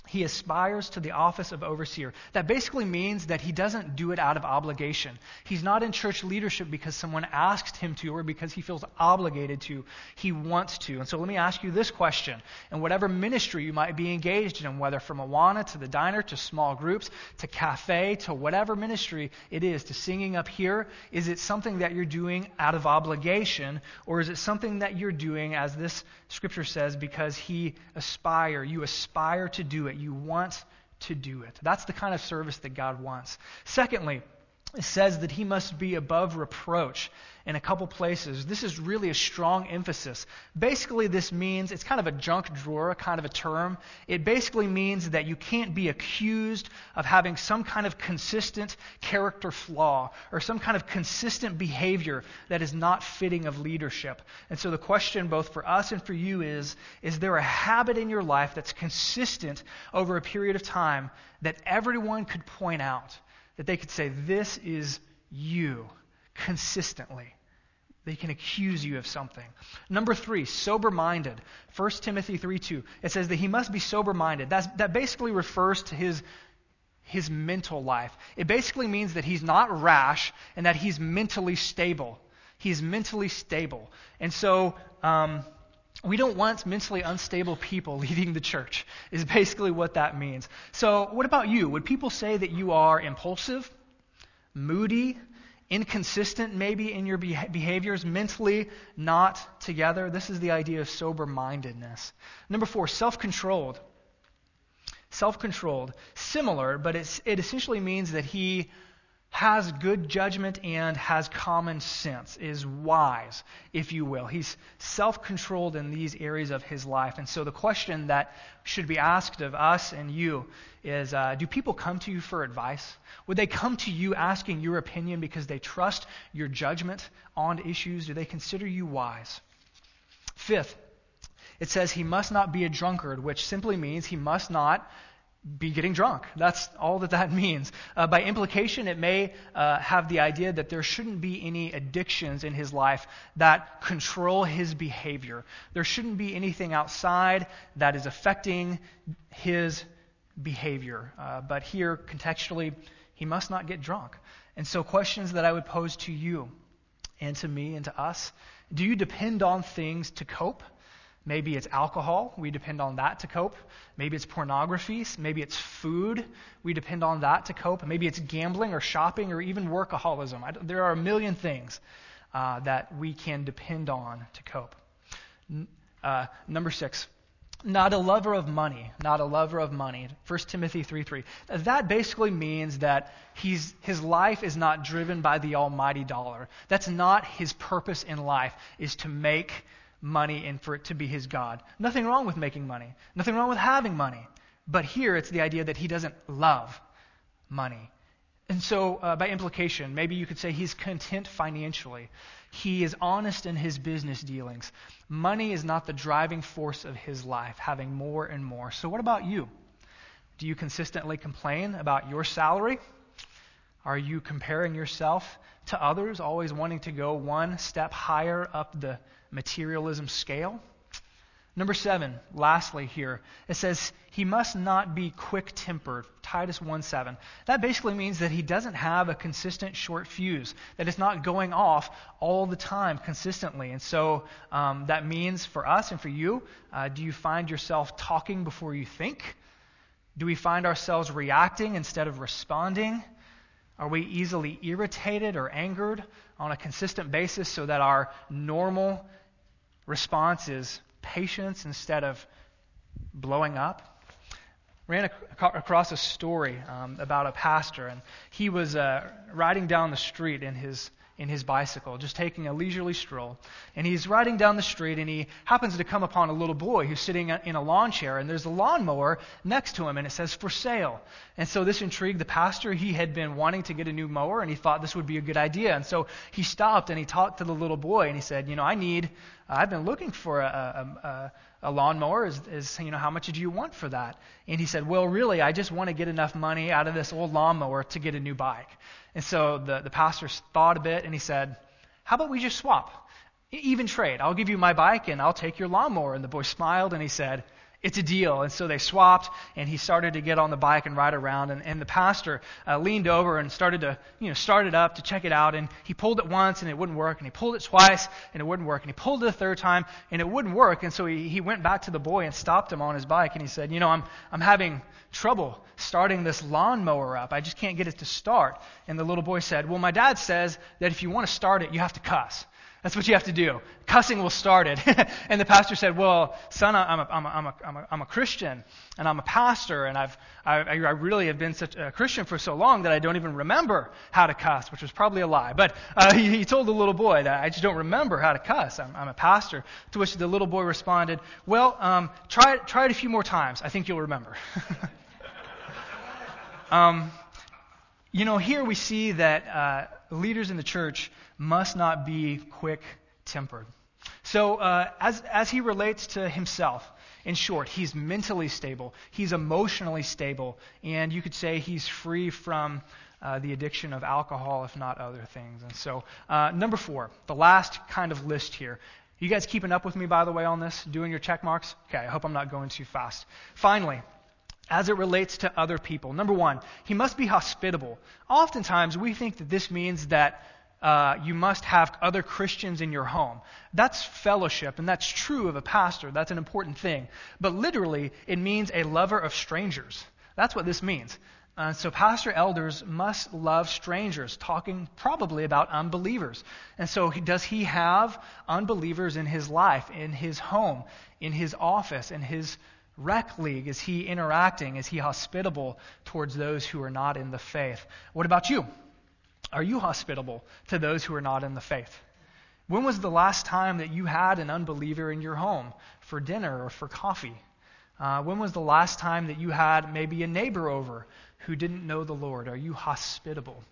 he aspires to the office of overseer. That basically means that he doesn't do it out of obligation. He's not in church leadership because someone asked him to or because he feels obligated to. He wants to. And so let me ask you this question. In whatever ministry you might be engaged in, whether from Awana to the diner to small groups to cafe to whatever ministry it is to singing up here, is it something that you're doing out of obligation or is it something that you're doing, as this scripture says, because he aspire, you aspire to do it? You want to do it. That's the kind of service that God wants. Secondly, it says that he must be above reproach in a couple places. This is really a strong emphasis. Basically, this means it's kind of a junk drawer kind of a term. It basically means that you can't be accused of having some kind of consistent character flaw or some kind of consistent behavior that is not fitting of leadership. And so the question, both for us and for you, is is there a habit in your life that's consistent over a period of time that everyone could point out? That they could say, This is you consistently. They can accuse you of something. Number three, sober minded. 1 Timothy 3 2. It says that he must be sober minded. That basically refers to his, his mental life. It basically means that he's not rash and that he's mentally stable. He's mentally stable. And so, um, we don't want mentally unstable people leading the church, is basically what that means. So, what about you? Would people say that you are impulsive, moody, inconsistent maybe in your behaviors, mentally not together. This is the idea of sober mindedness. Number four, self controlled. Self controlled. Similar, but it essentially means that he has good judgment and has common sense, is wise, if you will. He's self controlled in these areas of his life. And so the question that should be asked of us and you is uh, do people come to you for advice? Would they come to you asking your opinion because they trust your judgment on issues? Do they consider you wise? Fifth, it says he must not be a drunkard, which simply means he must not be getting drunk. That's all that that means. Uh, by implication, it may uh, have the idea that there shouldn't be any addictions in his life that control his behavior. There shouldn't be anything outside that is affecting his behavior. Uh, but here, contextually, he must not get drunk. And so, questions that I would pose to you and to me and to us do you depend on things to cope? Maybe it's alcohol. We depend on that to cope. Maybe it's pornography. Maybe it's food. We depend on that to cope. Maybe it's gambling or shopping or even workaholism. there are a million things uh, that we can depend on to cope. Uh, number six, not a lover of money, not a lover of money. 1 Timothy 3 3. That basically means that he's, his life is not driven by the almighty dollar. That's not his purpose in life, is to make money and for it to be his God. Nothing wrong with making money, nothing wrong with having money. But here it's the idea that he doesn't love money. And so, uh, by implication, maybe you could say he's content financially. He is honest in his business dealings. Money is not the driving force of his life, having more and more. So, what about you? Do you consistently complain about your salary? Are you comparing yourself to others, always wanting to go one step higher up the materialism scale? Number seven, lastly here, it says he must not be quick tempered. Titus 1 7. That basically means that he doesn't have a consistent short fuse, that it's not going off all the time consistently. And so um, that means for us and for you, uh, do you find yourself talking before you think? Do we find ourselves reacting instead of responding? Are we easily irritated or angered on a consistent basis so that our normal response is patience instead of blowing up. Ran ac- across a story um, about a pastor, and he was uh, riding down the street in his in his bicycle, just taking a leisurely stroll. And he's riding down the street, and he happens to come upon a little boy who's sitting in a lawn chair, and there's a lawnmower next to him, and it says for sale. And so this intrigued the pastor. He had been wanting to get a new mower, and he thought this would be a good idea. And so he stopped and he talked to the little boy, and he said, You know, I need Uh, I've been looking for a, a, a, a lawnmower. Is, is, you know, how much do you want for that? And he said, well, really, I just want to get enough money out of this old lawnmower to get a new bike. And so the, the pastor thought a bit and he said, how about we just swap? Even trade. I'll give you my bike and I'll take your lawnmower. And the boy smiled and he said, it's a deal. And so they swapped, and he started to get on the bike and ride around. And, and the pastor uh, leaned over and started to, you know, start it up to check it out. And he pulled it once, and it wouldn't work. And he pulled it twice, and it wouldn't work. And he pulled it a third time, and it wouldn't work. And so he, he went back to the boy and stopped him on his bike. And he said, You know, I'm, I'm having trouble starting this lawnmower up. I just can't get it to start. And the little boy said, Well, my dad says that if you want to start it, you have to cuss. That's what you have to do. Cussing will start it. and the pastor said, Well, son, I'm a, I'm, a, I'm, a, I'm, a, I'm a Christian, and I'm a pastor, and I've, I, I really have been such a Christian for so long that I don't even remember how to cuss, which was probably a lie. But uh, he, he, told the little boy that I just don't remember how to cuss. I'm, I'm a pastor. To which the little boy responded, Well, um, try, try it a few more times. I think you'll remember. um, you know, here we see that uh, leaders in the church must not be quick tempered. So, uh, as, as he relates to himself, in short, he's mentally stable, he's emotionally stable, and you could say he's free from uh, the addiction of alcohol, if not other things. And so, uh, number four, the last kind of list here. You guys keeping up with me, by the way, on this? Doing your check marks? Okay, I hope I'm not going too fast. Finally, as it relates to other people. Number one, he must be hospitable. Oftentimes, we think that this means that uh, you must have other Christians in your home. That's fellowship, and that's true of a pastor. That's an important thing. But literally, it means a lover of strangers. That's what this means. Uh, so, pastor elders must love strangers, talking probably about unbelievers. And so, does he have unbelievers in his life, in his home, in his office, in his rec league? Is he interacting? Is he hospitable towards those who are not in the faith? What about you? Are you hospitable to those who are not in the faith? When was the last time that you had an unbeliever in your home for dinner or for coffee? Uh, when was the last time that you had maybe a neighbor over who didn't know the Lord? Are you hospitable?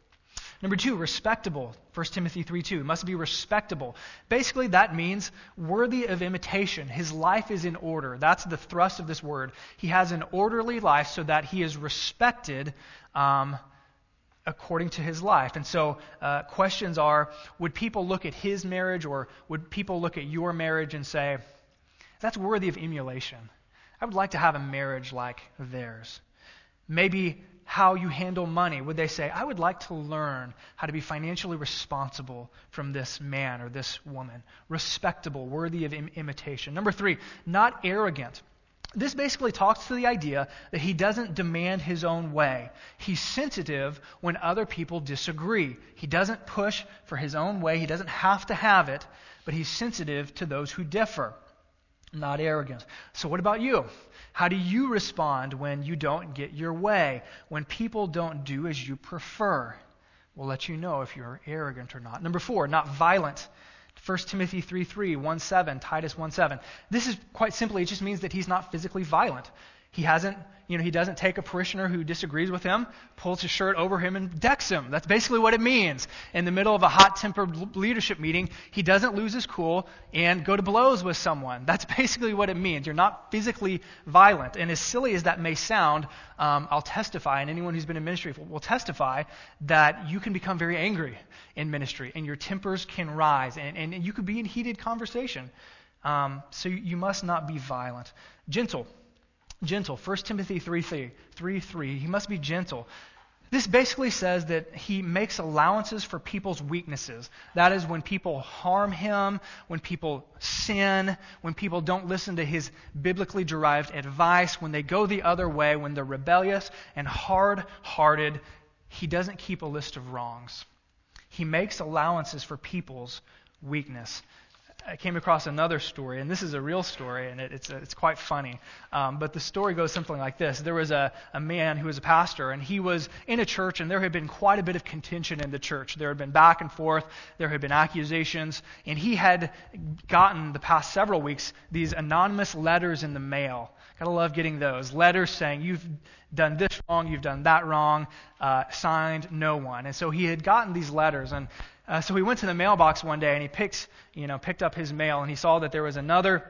Number two, respectable. 1 Timothy 3 2 must be respectable. Basically, that means worthy of imitation. His life is in order. That's the thrust of this word. He has an orderly life so that he is respected um, according to his life. And so, uh, questions are would people look at his marriage or would people look at your marriage and say, that's worthy of emulation? I would like to have a marriage like theirs. Maybe how you handle money. Would they say, I would like to learn how to be financially responsible from this man or this woman? Respectable, worthy of Im- imitation. Number three, not arrogant. This basically talks to the idea that he doesn't demand his own way. He's sensitive when other people disagree. He doesn't push for his own way. He doesn't have to have it, but he's sensitive to those who differ. Not arrogant. So, what about you? How do you respond when you don't get your way? When people don't do as you prefer? We'll let you know if you're arrogant or not. Number four, not violent. 1 Timothy 3 3, 1 7, Titus 1 7. This is quite simply, it just means that he's not physically violent. He hasn't, you know, he doesn't take a parishioner who disagrees with him, pulls his shirt over him, and decks him. That's basically what it means. In the middle of a hot tempered leadership meeting, he doesn't lose his cool and go to blows with someone. That's basically what it means. You're not physically violent. And as silly as that may sound, um, I'll testify, and anyone who's been in ministry will testify, that you can become very angry in ministry, and your tempers can rise, and, and, you could be in heated conversation. Um, so you must not be violent. Gentle gentle. 1 Timothy 3 3, 3 3. He must be gentle. This basically says that he makes allowances for people's weaknesses. That is, when people harm him, when people sin, when people don't listen to his biblically derived advice, when they go the other way, when they're rebellious and hard hearted, he doesn't keep a list of wrongs. He makes allowances for people's weakness. I came across another story, and this is a real story, and it, it's, it's quite funny. Um, but the story goes something like this There was a, a man who was a pastor, and he was in a church, and there had been quite a bit of contention in the church. There had been back and forth, there had been accusations, and he had gotten the past several weeks these anonymous letters in the mail. Gotta love getting those. Letters saying, You've done this wrong, you've done that wrong, uh, signed no one. And so he had gotten these letters, and uh, so he went to the mailbox one day and he picked, you know, picked up his mail and he saw that there was another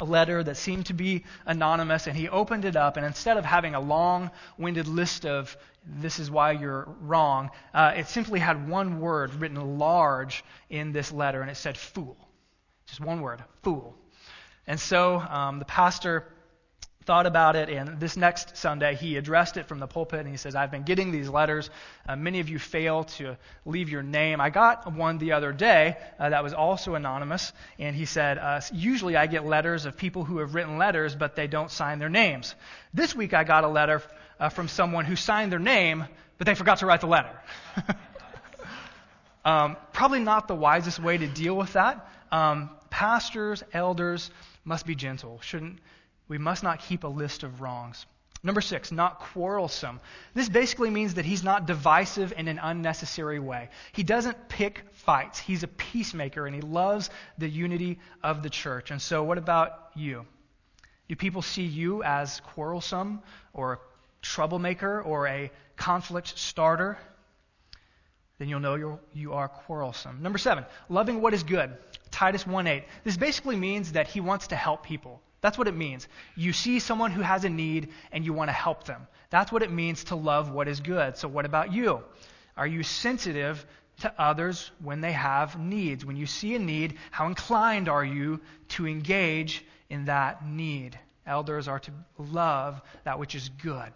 letter that seemed to be anonymous and he opened it up and instead of having a long-winded list of this is why you're wrong, uh, it simply had one word written large in this letter and it said fool. Just one word, fool. And so um, the pastor thought about it, and this next Sunday he addressed it from the pulpit, and he says, I've been getting these letters. Uh, many of you fail to leave your name. I got one the other day uh, that was also anonymous, and he said, uh, Usually I get letters of people who have written letters, but they don't sign their names. This week I got a letter uh, from someone who signed their name, but they forgot to write the letter. um, probably not the wisest way to deal with that. Um, pastors, elders must be gentle. Shouldn't we must not keep a list of wrongs. Number six, not quarrelsome. This basically means that he's not divisive in an unnecessary way. He doesn't pick fights. He's a peacemaker and he loves the unity of the church. And so, what about you? Do people see you as quarrelsome or a troublemaker or a conflict starter? Then you'll know you're, you are quarrelsome. Number seven, loving what is good. Titus 1:8. This basically means that he wants to help people. That's what it means. You see someone who has a need and you want to help them. That's what it means to love what is good. So, what about you? Are you sensitive to others when they have needs? When you see a need, how inclined are you to engage in that need? Elders are to love that which is good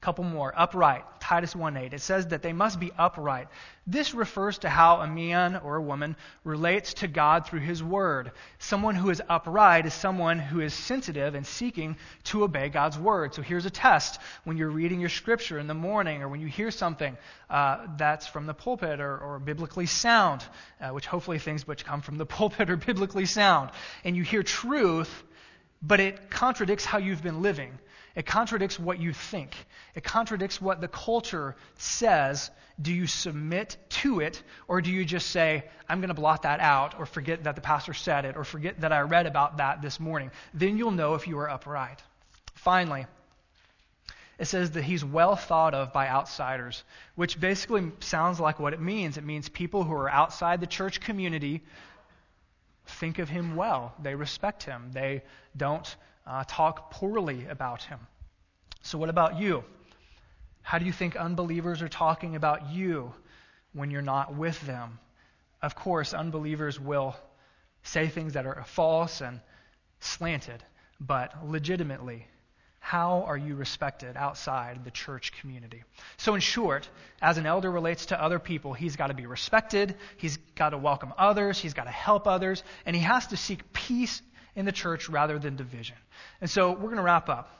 couple more. Upright. Titus 1:8. It says that they must be upright. This refers to how a man or a woman relates to God through his word. Someone who is upright is someone who is sensitive and seeking to obey God's word. So here's a test when you're reading your scripture in the morning or when you hear something uh, that's from the pulpit or, or biblically sound, uh, which hopefully things which come from the pulpit are biblically sound, and you hear truth, but it contradicts how you've been living it contradicts what you think. It contradicts what the culture says. Do you submit to it, or do you just say, I'm going to blot that out, or forget that the pastor said it, or forget that I read about that this morning? Then you'll know if you are upright. Finally, it says that he's well thought of by outsiders, which basically sounds like what it means. It means people who are outside the church community think of him well, they respect him, they don't uh, talk poorly about him. So, what about you? How do you think unbelievers are talking about you when you're not with them? Of course, unbelievers will say things that are false and slanted, but legitimately, how are you respected outside the church community? So, in short, as an elder relates to other people, he's got to be respected, he's got to welcome others, he's got to help others, and he has to seek peace in the church rather than division. And so we're going to wrap up.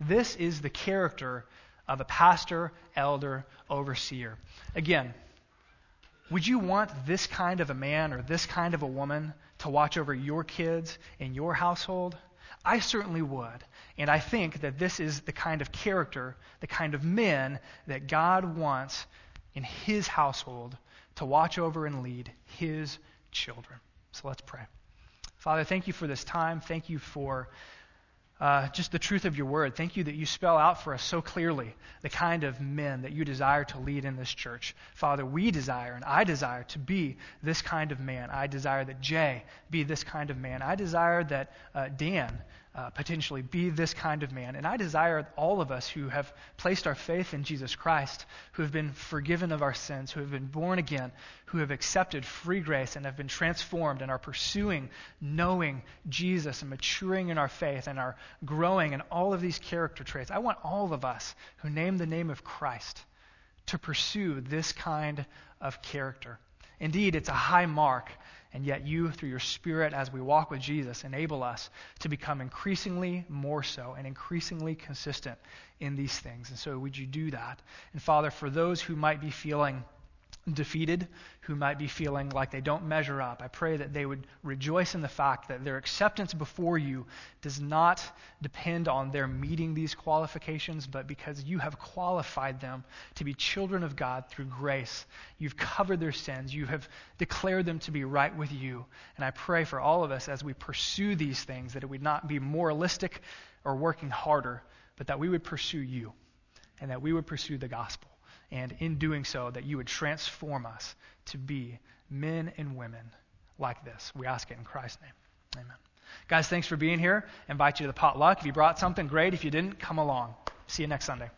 This is the character of a pastor, elder, overseer. Again, would you want this kind of a man or this kind of a woman to watch over your kids in your household? I certainly would. And I think that this is the kind of character, the kind of men that God wants in his household to watch over and lead his children. So let's pray. Father, thank you for this time. Thank you for uh, just the truth of your word. Thank you that you spell out for us so clearly the kind of men that you desire to lead in this church. Father, we desire, and I desire to be this kind of man. I desire that Jay be this kind of man. I desire that uh, Dan uh, potentially be this kind of man. And I desire all of us who have placed our faith in Jesus Christ, who have been forgiven of our sins, who have been born again, who have accepted free grace and have been transformed and are pursuing knowing Jesus and maturing in our faith and are growing in all of these character traits. I want all of us who name the name of Christ to pursue this kind of character. Indeed, it's a high mark and yet, you, through your Spirit, as we walk with Jesus, enable us to become increasingly more so and increasingly consistent in these things. And so, would you do that? And Father, for those who might be feeling defeated, who might be feeling like they don't measure up. I pray that they would rejoice in the fact that their acceptance before you does not depend on their meeting these qualifications, but because you have qualified them to be children of God through grace. You've covered their sins, you have declared them to be right with you. And I pray for all of us as we pursue these things that it would not be moralistic or working harder, but that we would pursue you and that we would pursue the gospel and in doing so, that you would transform us to be men and women like this. We ask it in Christ's name. Amen. Guys, thanks for being here. Invite you to the potluck. If you brought something, great. If you didn't, come along. See you next Sunday.